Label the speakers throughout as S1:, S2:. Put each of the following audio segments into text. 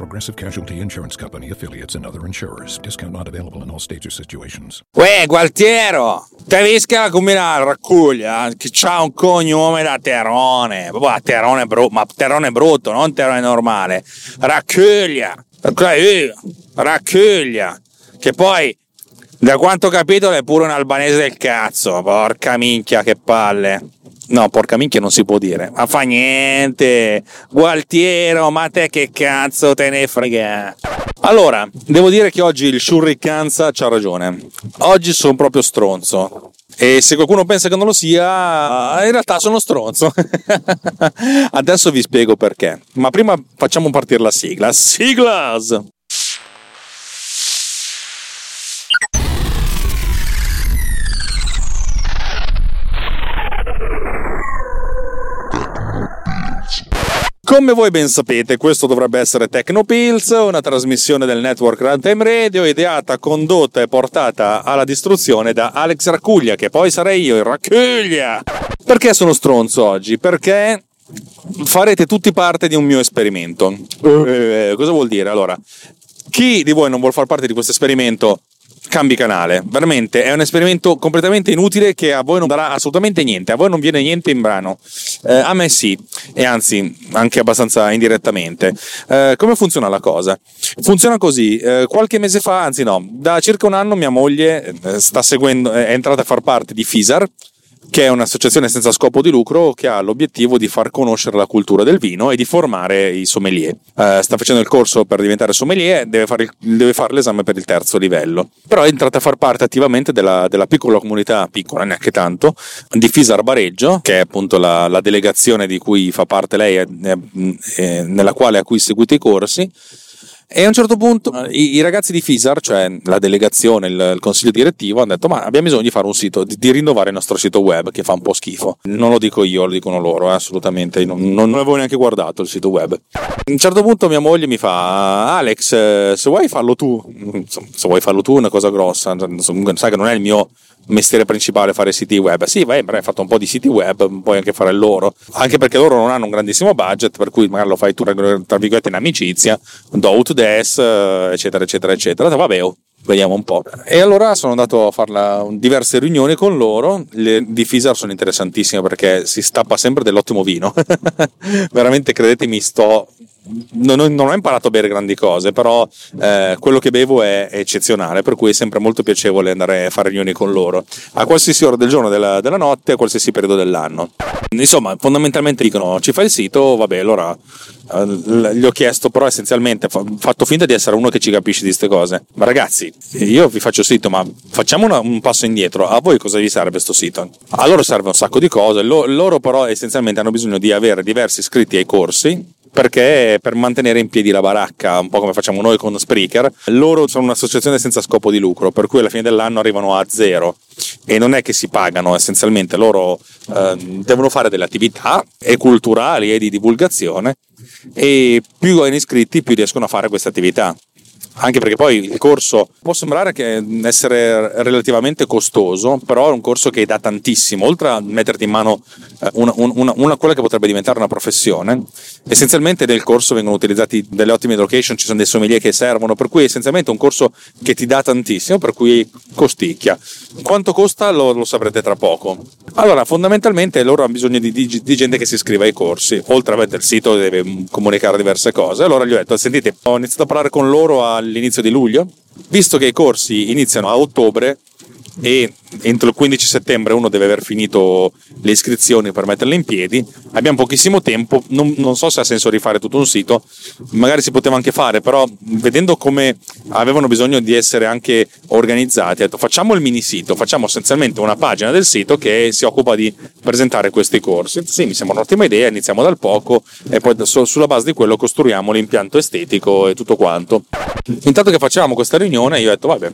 S1: Progressive Casualty Insurance Company affiliates and other insurers. Discount not available in all states or situations.
S2: Uè, Gualtiero! Te visca la combinare raccuglia che c'ha un cognome da Terone. Proprio Terone brutto, ma Terone brutto, non Terone normale. Raccuglia! Raccuglia! Che poi, da quanto ho capito, è pure un albanese del cazzo. Porca minchia, che palle. No, porca minchia non si può dire. Ma fa niente. Gualtiero, ma te che cazzo te ne frega? Allora, devo dire che oggi il Shurikanza c'ha ragione. Oggi sono proprio stronzo. E se qualcuno pensa che non lo sia, in realtà sono stronzo. Adesso vi spiego perché. Ma prima facciamo partire la sigla. Siglas! Come voi ben sapete, questo dovrebbe essere Tecnopills, una trasmissione del network Runtime Radio ideata, condotta e portata alla distruzione da Alex Raccuglia, che poi sarei io, il Raccuglia! Perché sono stronzo oggi? Perché farete tutti parte di un mio esperimento. Eh, cosa vuol dire? Allora, chi di voi non vuole far parte di questo esperimento cambi canale. Veramente è un esperimento completamente inutile che a voi non darà assolutamente niente. A voi non viene niente in brano. Eh, a me sì, e anzi anche abbastanza indirettamente. Eh, come funziona la cosa? Funziona così. Eh, qualche mese fa, anzi no, da circa un anno mia moglie eh, sta seguendo, è entrata a far parte di FISAR che è un'associazione senza scopo di lucro che ha l'obiettivo di far conoscere la cultura del vino e di formare i sommelier. Uh, sta facendo il corso per diventare sommelier, deve fare, il, deve fare, l'esame per il terzo livello. Però è entrata a far parte attivamente della, della piccola comunità, piccola neanche tanto, di Fisar Bareggio, che è appunto la, la delegazione di cui fa parte lei, e, e, nella quale ha cui seguito i corsi e a un certo punto i, i ragazzi di Fisar, cioè la delegazione, il, il, consiglio direttivo, hanno detto: Ma abbiamo bisogno di fare un sito, di, di, rinnovare il nostro sito web che fa un po' schifo. Non lo dico io, lo dicono loro, eh, assolutamente. Non, non, avevo neanche guardato il sito web. A un certo punto mia moglie mi fa: Alex, eh, se vuoi farlo tu, se vuoi farlo tu, è una cosa grossa. Sai che non è il mio mestiere principale fare siti web. Sì, vai, hai fatto un po' di siti web, puoi anche fare loro. Anche perché loro non hanno un grandissimo budget, per cui magari lo fai tu, tra virgolette, in amicizia, do to des, eccetera, eccetera, eccetera. Vabbè, oh, vediamo un po'. E allora sono andato a fare diverse riunioni con loro. Le di Fisar sono interessantissime perché si stappa sempre dell'ottimo vino. Veramente, credetemi, sto non, non, ho imparato a bere grandi cose, però eh, quello che bevo è, eccezionale, per cui è sempre molto piacevole andare a fare riunioni con loro, a qualsiasi ora del giorno, della, della notte, a qualsiasi periodo dell'anno. Insomma, fondamentalmente dicono ci fai il sito, vabbè, allora eh, gli ho chiesto, però essenzialmente ho fatto finta di essere uno che ci capisce di queste cose. Ma ragazzi, io vi faccio il sito, ma facciamo una, un passo indietro. A voi cosa vi serve questo sito? A loro serve un sacco di cose, loro però essenzialmente hanno bisogno di avere diversi iscritti ai corsi perché per mantenere in piedi la baracca, un po' come facciamo noi con Spreaker, loro sono un'associazione senza scopo di lucro, per cui alla fine dell'anno arrivano a zero. E non è che si pagano, essenzialmente. Loro eh, devono fare delle attività e culturali e di divulgazione e più hanno iscritti più riescono a fare queste attività anche perché poi il corso può sembrare essere relativamente costoso, però è un corso che dà tantissimo, oltre a metterti in mano eh, una, una, una, quella che potrebbe diventare una professione, essenzialmente nel corso vengono utilizzati delle ottime location, ci sono dei sommelier che servono, per cui essenzialmente è un corso che ti dà tantissimo, per cui costicchia. Quanto costa lo, lo saprete tra poco. Allora, fondamentalmente loro hanno bisogno di, di, di, gente che si iscriva ai corsi, oltre a avere il sito deve comunicare diverse cose. Allora gli ho detto, sentite, ho iniziato a parlare con loro all'inizio di luglio, visto che i corsi iniziano a ottobre e entro il 15 settembre uno deve aver finito le iscrizioni per metterle in piedi. Abbiamo pochissimo tempo, non, non, so se ha senso rifare tutto un sito, magari si poteva anche fare, però vedendo come avevano bisogno di essere anche organizzati, ho detto facciamo il mini sito, facciamo essenzialmente una pagina del sito che si occupa di presentare questi corsi. Sì, mi sembra un'ottima idea, iniziamo dal poco e poi sulla base di quello costruiamo l'impianto estetico e tutto quanto. Intanto che facevamo questa riunione, io ho detto, vabbè,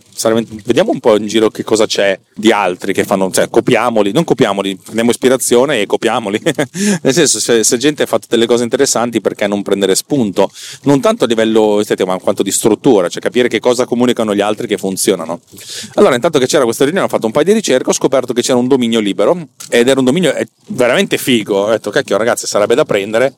S2: vediamo un po' in giro che cosa c'è di altri che fanno, cioè copiamoli, non copiamoli, prendiamo ispirazione e copiamoli. Nel senso, se, se, gente ha fatto delle cose interessanti, perché non prendere spunto? Non tanto a livello estetico, ma quanto di struttura, cioè capire che cosa comunicano gli altri che funzionano. Allora, intanto che c'era questa riunione, ho fatto un paio di ricerche, ho scoperto che c'era un dominio libero ed era un dominio veramente figo. Ho detto, cacchio, ragazzi, sarebbe da prendere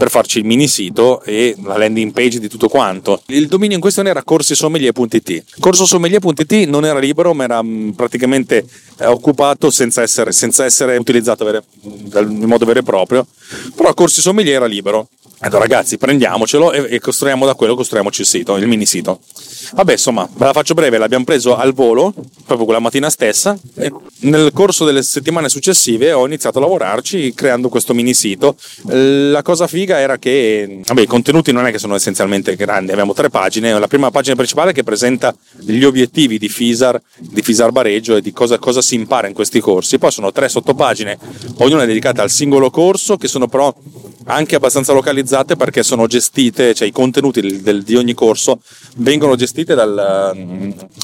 S2: per farci il mini sito e la landing page di tutto quanto. Il dominio in questione era corsisommelier.it. Corsosommelier.it non era libero, ma era mm, praticamente eh, occupato senza essere, senza essere utilizzato in modo vero e proprio. Però Corsi Sommelier era libero. Allora, ragazzi, prendiamocelo e, e costruiamo da quello, costruiamoci il sito, il mini sito. Vabbè, insomma, ve la faccio breve, l'abbiamo preso al volo, proprio quella mattina stessa, e nel corso delle settimane successive ho iniziato a lavorarci creando questo mini sito. La cosa figa era che, vabbè, i contenuti non è che sono essenzialmente grandi, abbiamo tre pagine, la prima pagina principale che presenta gli obiettivi di FISAR, di FISAR Bareggio e di cosa, cosa si impara in questi corsi, poi sono tre sottopagine, ognuna dedicata al singolo corso, che sono però anche abbastanza localizzate perché sono gestite, cioè i contenuti del, del, di ogni corso vengono gestite dal,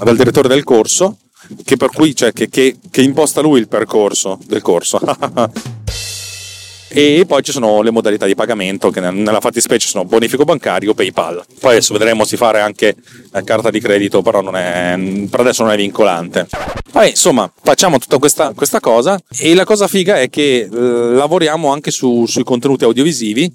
S2: dal direttore del corso, che per cui cioè, che, che, che imposta lui il percorso del corso. e poi ci sono le modalità di pagamento che nella fattispecie sono bonifico bancario o PayPal. Poi adesso vedremo si fare anche carta di credito, però è, per adesso non è vincolante. Vabbè, insomma, facciamo tutta questa, questa, cosa e la cosa figa è che eh, lavoriamo anche su, sui contenuti audiovisivi,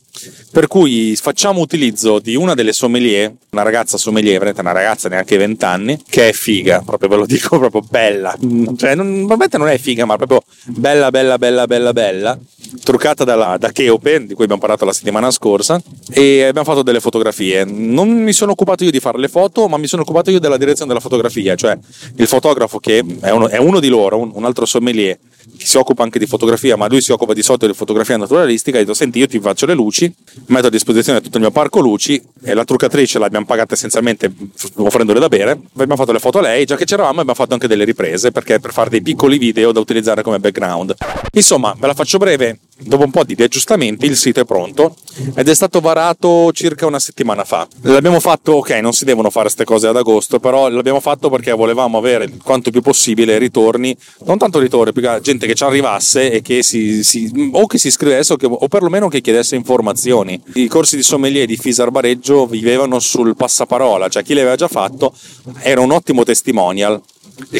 S2: per cui facciamo utilizzo di una delle sommelier, una ragazza sommelier, una ragazza neanche 20 anni, che è figa, proprio ve lo dico, proprio bella. Cioè, non, non è figa, ma proprio bella, bella, bella, bella, bella, truccata dalla, da Cheope, di cui abbiamo parlato la settimana scorsa, e abbiamo fatto delle fotografie. Non mi sono occupato io di fare le foto, ma mi sono occupato io della direzione della fotografia, cioè il fotografo che è uno, è uno di loro, un, un, altro sommelier, che si occupa anche di fotografia, ma lui si occupa di solito di fotografia naturalistica, ha detto senti io ti faccio le luci, metto a disposizione tutto il mio parco luci e la truccatrice l'abbiamo pagata essenzialmente offrendole da bere, abbiamo fatto le foto a lei, già che c'eravamo abbiamo fatto anche delle riprese perché per fare dei piccoli video da utilizzare come background. Insomma, ve la faccio breve, dopo un po' di aggiustamenti il sito è pronto ed è stato varato circa una settimana fa. L'abbiamo fatto, ok, non si devono fare queste cose ad agosto, però l'abbiamo fatto perché volevamo avere quanto più possibile ritorni, non tanto ritorni, più gente che ci arrivasse e che si, si o che si iscrivesse o, che, o perlomeno che chiedesse informazioni. I corsi di sommelier di Fisar Bareggio vivevano sul passaparola, cioè chi l'aveva già fatto era un ottimo testimonial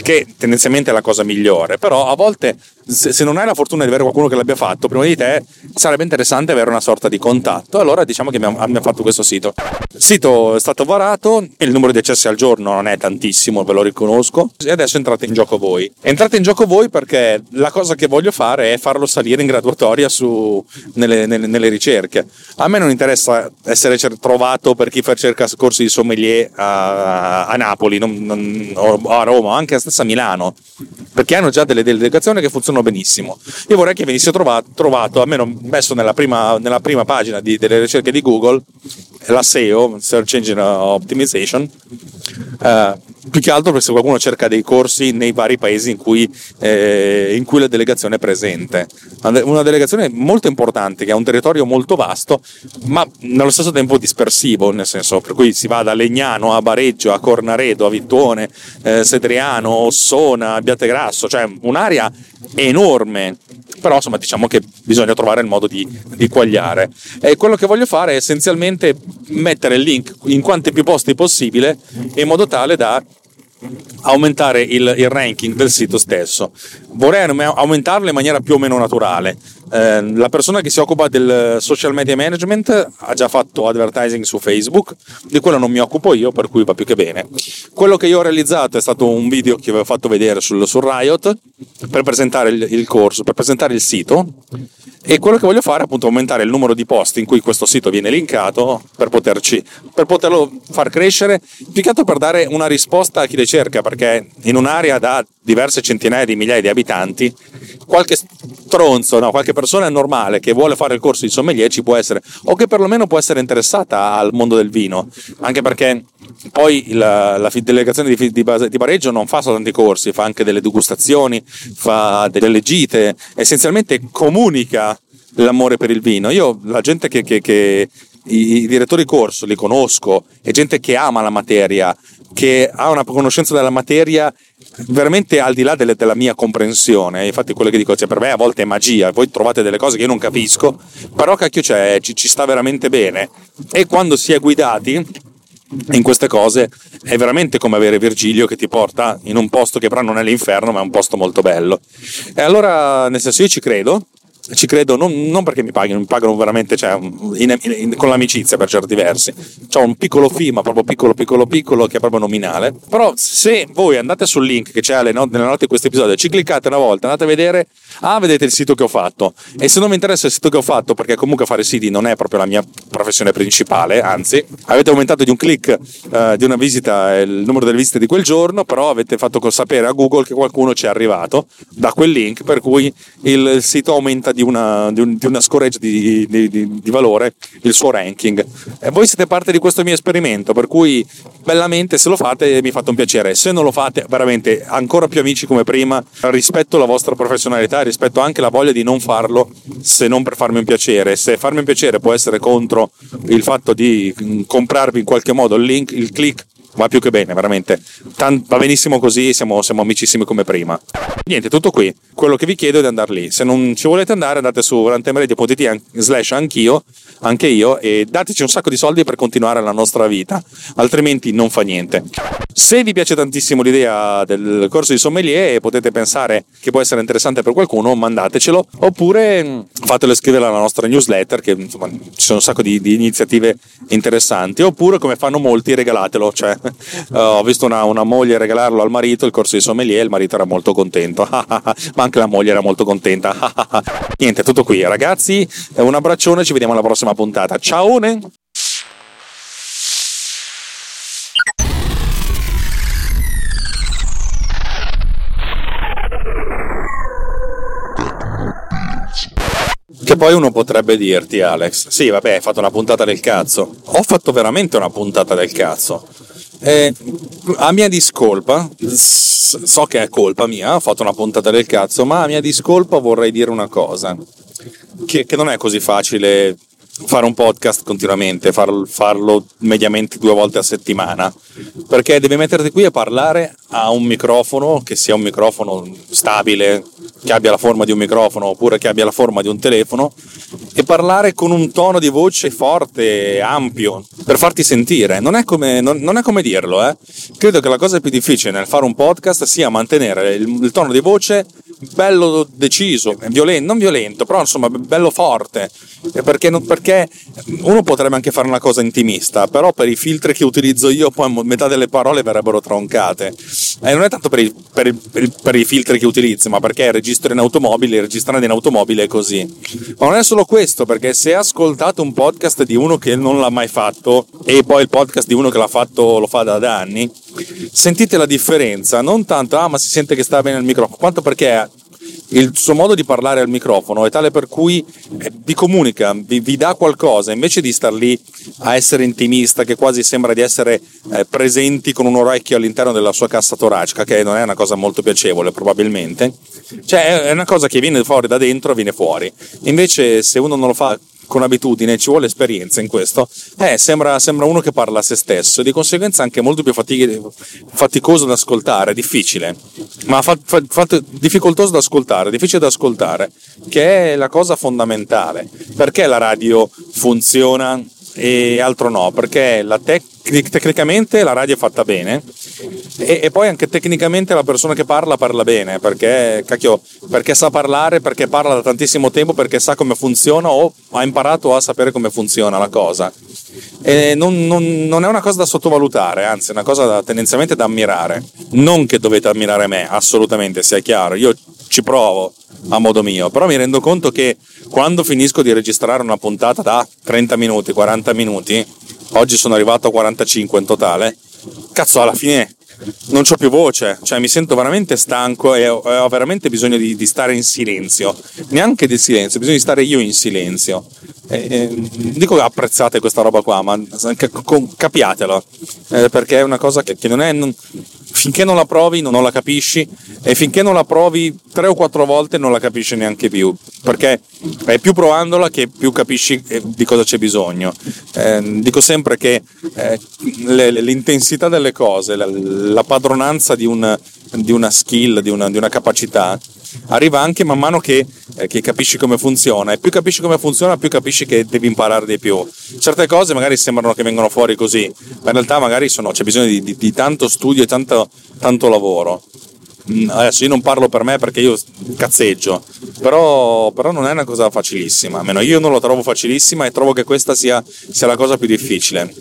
S2: che tendenzialmente è la cosa migliore, però a volte se, non hai la fortuna di avere qualcuno che l'abbia fatto prima di te, sarebbe interessante avere una sorta di contatto. Allora diciamo che abbiamo, abbiamo fatto questo sito. Il sito è stato varato, il numero di accessi al giorno non è tantissimo, ve lo riconosco, e adesso entrate in gioco voi. Entrate in gioco voi perché la cosa che voglio fare è farlo salire in graduatoria su, nelle, nelle, nelle, ricerche. A me non interessa essere trovato per chi fa cerca corsi di sommelier a, a Napoli o a Roma, anche a stessa Milano, perché hanno già delle delegazioni che funzionano funzionano benissimo. Io vorrei che venisse trovato, trovato almeno messo nella prima, nella prima pagina di, delle ricerche di Google, la SEO, Search Engine Optimization, eh, più che altro se qualcuno cerca dei corsi nei vari paesi in cui, eh, in cui la delegazione è presente. Una delegazione molto importante, che ha un territorio molto vasto, ma nello stesso tempo dispersivo, nel senso per cui si va da Legnano a Bareggio, a Cornaredo, a Vittuone, eh, Sedriano, Ossona, Abbiategrasso, cioè un'area enorme però insomma diciamo che bisogna trovare il modo di, di quagliare e quello che voglio fare è essenzialmente mettere il link in quanti più posti possibile in modo tale da aumentare il, il, ranking del sito stesso. Vorrei aumentarlo in maniera più o meno naturale. Eh, la persona che si occupa del social media management ha già fatto advertising su Facebook, di quello non mi occupo io, per cui va più che bene. Quello che io ho realizzato è stato un video che avevo fatto vedere sul, sul Riot per presentare il, il corso, per presentare il sito E quello che voglio fare è appunto aumentare il numero di posti in cui questo sito viene linkato per, poterci, per poterlo far crescere, più che altro per dare una risposta a chi le cerca, perché in un'area da diverse centinaia di migliaia di abitanti, qualche stronzo, no, qualche persona normale che vuole fare il corso di sommelier ci può essere, o che perlomeno può essere interessata al mondo del vino, anche perché poi la, la delegazione di, di, di Bareggio non fa soltanto i corsi, fa anche delle degustazioni, fa delle gite, essenzialmente comunica l'amore per il vino. Io, la gente che, che, che i, direttori corso li conosco, è gente che ama la materia, che ha una conoscenza della materia veramente al di là delle, della mia comprensione. Infatti, quello che dico, cioè, per me a volte è magia, voi trovate delle cose che io non capisco, però cacchio c'è, ci, ci sta veramente bene. E quando si è guidati in queste cose è veramente come avere Virgilio che ti porta in un posto che però non è l'inferno, ma è un posto molto bello. E allora, nel senso, io ci credo, ci credo non, non, perché mi pagano, mi pagano veramente cioè, in, in, in, con l'amicizia per certi versi. C'ho un piccolo ma proprio piccolo, piccolo, piccolo, che è proprio nominale. Però se voi andate sul link che c'è not- nelle note di questo episodio, ci cliccate una volta, andate a vedere, ah, vedete il sito che ho fatto. E se non vi interessa il sito che ho fatto, perché comunque fare siti non è proprio la mia professione principale, anzi, avete aumentato di un click uh, di una visita il numero delle visite di quel giorno, però avete fatto sapere a Google che qualcuno ci è arrivato da quel link, per cui il sito aumenta di una, di un, di una scoreggia di, di, valore il suo ranking. E voi siete parte di questo mio esperimento, per cui bellamente se lo fate mi fate un piacere, se non lo fate veramente ancora più amici come prima, rispetto la vostra professionalità, rispetto anche la voglia di non farlo se non per farmi un piacere. Se farmi un piacere può essere contro il fatto di comprarvi in qualche modo il link, il click va più che bene, veramente. Tant- va benissimo così, siamo, siamo, amicissimi come prima. Niente, tutto qui. Quello che vi chiedo è di andare lì. Se non ci volete andare, andate su rantemradio.it slash anch'io, anche io, e dateci un sacco di soldi per continuare la nostra vita, altrimenti non fa niente. Se vi piace tantissimo l'idea del corso di sommelier e potete pensare che può essere interessante per qualcuno, mandatecelo, oppure mm, fatelo scrivere alla nostra newsletter, che insomma ci sono un sacco di, di iniziative interessanti, oppure come fanno molti, regalatelo, cioè ho visto una, una, moglie regalarlo al marito il corso di sommelier, il marito era molto contento, ma anche la moglie era molto contenta. Niente, tutto qui ragazzi, un abbraccione, ci vediamo alla prossima puntata. Ciao! Che poi uno potrebbe dirti, Alex, sì, vabbè, hai fatto una puntata del cazzo. Ho fatto veramente una puntata del cazzo. Eh, a mia discolpa, so che è colpa mia, ho fatto una puntata del cazzo, ma a mia discolpa vorrei dire una cosa, che, che non è così facile fare un podcast continuamente, farlo, farlo, mediamente due volte a settimana, perché devi metterti qui a parlare a un microfono che sia un microfono stabile, che abbia la forma di un microfono oppure che abbia la forma di un telefono e parlare con un tono di voce forte, ampio, per farti sentire. Non è come, non, non è come dirlo, eh. Credo che la cosa più difficile nel fare un podcast sia mantenere il, il tono di voce bello deciso, violento, non violento, però insomma bello forte, perché, perché, uno potrebbe anche fare una cosa intimista, però per i filtri che utilizzo io poi metà delle parole verrebbero troncate. E non è tanto per i, per, per, per i, filtri che utilizzo, ma perché registro in automobile, registrando in automobile è così. Ma non è solo questo, perché se ascoltate un podcast di uno che non l'ha mai fatto e poi il podcast di uno che l'ha fatto lo fa da, da anni, sentite la differenza, non tanto, ah ma si sente che sta bene il microfono, quanto perché il suo modo di parlare al microfono è tale per cui eh, vi comunica, vi, vi, dà qualcosa, invece di star lì a essere intimista, che quasi sembra di essere eh, presenti con un orecchio all'interno della sua cassa toracica, che non è una cosa molto piacevole probabilmente, cioè è una cosa che viene fuori da dentro, viene fuori. Invece se uno non lo fa con abitudine, ci vuole esperienza in questo, eh, sembra, sembra, uno che parla a se stesso e di conseguenza anche molto più fatic- faticoso da ascoltare, difficile, ma fa, fa, fa, difficoltoso da ascoltare, difficile da ascoltare, che è la cosa fondamentale. Perché la radio funziona e altro no? Perché tec- tecnicamente la radio è fatta bene e, e, poi anche tecnicamente la persona che parla parla bene perché, cacchio, perché sa parlare, perché parla da tantissimo tempo, perché sa come funziona o ha imparato a sapere come funziona la cosa. E non, non, non è una cosa da sottovalutare, anzi è una cosa da, tendenzialmente da ammirare. Non che dovete ammirare me, assolutamente, sia chiaro, io ci provo, a modo mio, però mi rendo conto che quando finisco di registrare una puntata da 30 minuti, 40 minuti, oggi sono arrivato a 45 in totale, cazzo alla fine non ho più voce, cioè mi sento veramente stanco e ho, veramente bisogno di, di, stare in silenzio, neanche di silenzio, bisogno di stare io in silenzio. E, e, dico che apprezzate questa roba qua, ma capiatelo, eh, perché è una cosa che, che non è... Non, finché non la provi non, la capisci e finché non la provi tre o quattro volte non la capisci neanche più perché è più provandola che più capisci eh, di cosa c'è bisogno. Eh, dico sempre che eh, l'intensità delle cose la, la padronanza di, un, di, una skill di una, di una capacità arriva anche man mano che, eh, che, capisci come funziona e più capisci come funziona più capisci che devi imparare di più certe cose magari sembrano che vengono fuori così ma in realtà magari sono, c'è bisogno di, di, di tanto studio e tanto, tanto lavoro mm, adesso io non parlo per me perché io cazzeggio però, però, non è una cosa facilissima almeno io non lo trovo facilissima e trovo che questa sia, sia la cosa più difficile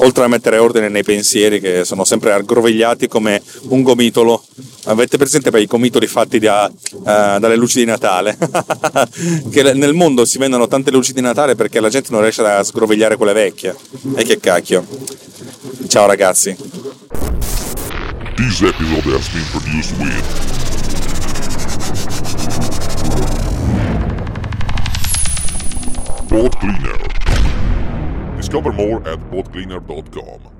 S2: oltre a mettere ordine nei pensieri che sono sempre aggrovigliati come un gomitolo. Avete presente per i gomitoli fatti da, uh, dalle luci di Natale? che nel mondo si vendono tante luci di Natale perché la gente non riesce a sgrovigliare quelle vecchie. E che cacchio. Ciao ragazzi. This episode has been produced with Boat Cleaner Discover more at boatcleaner.com.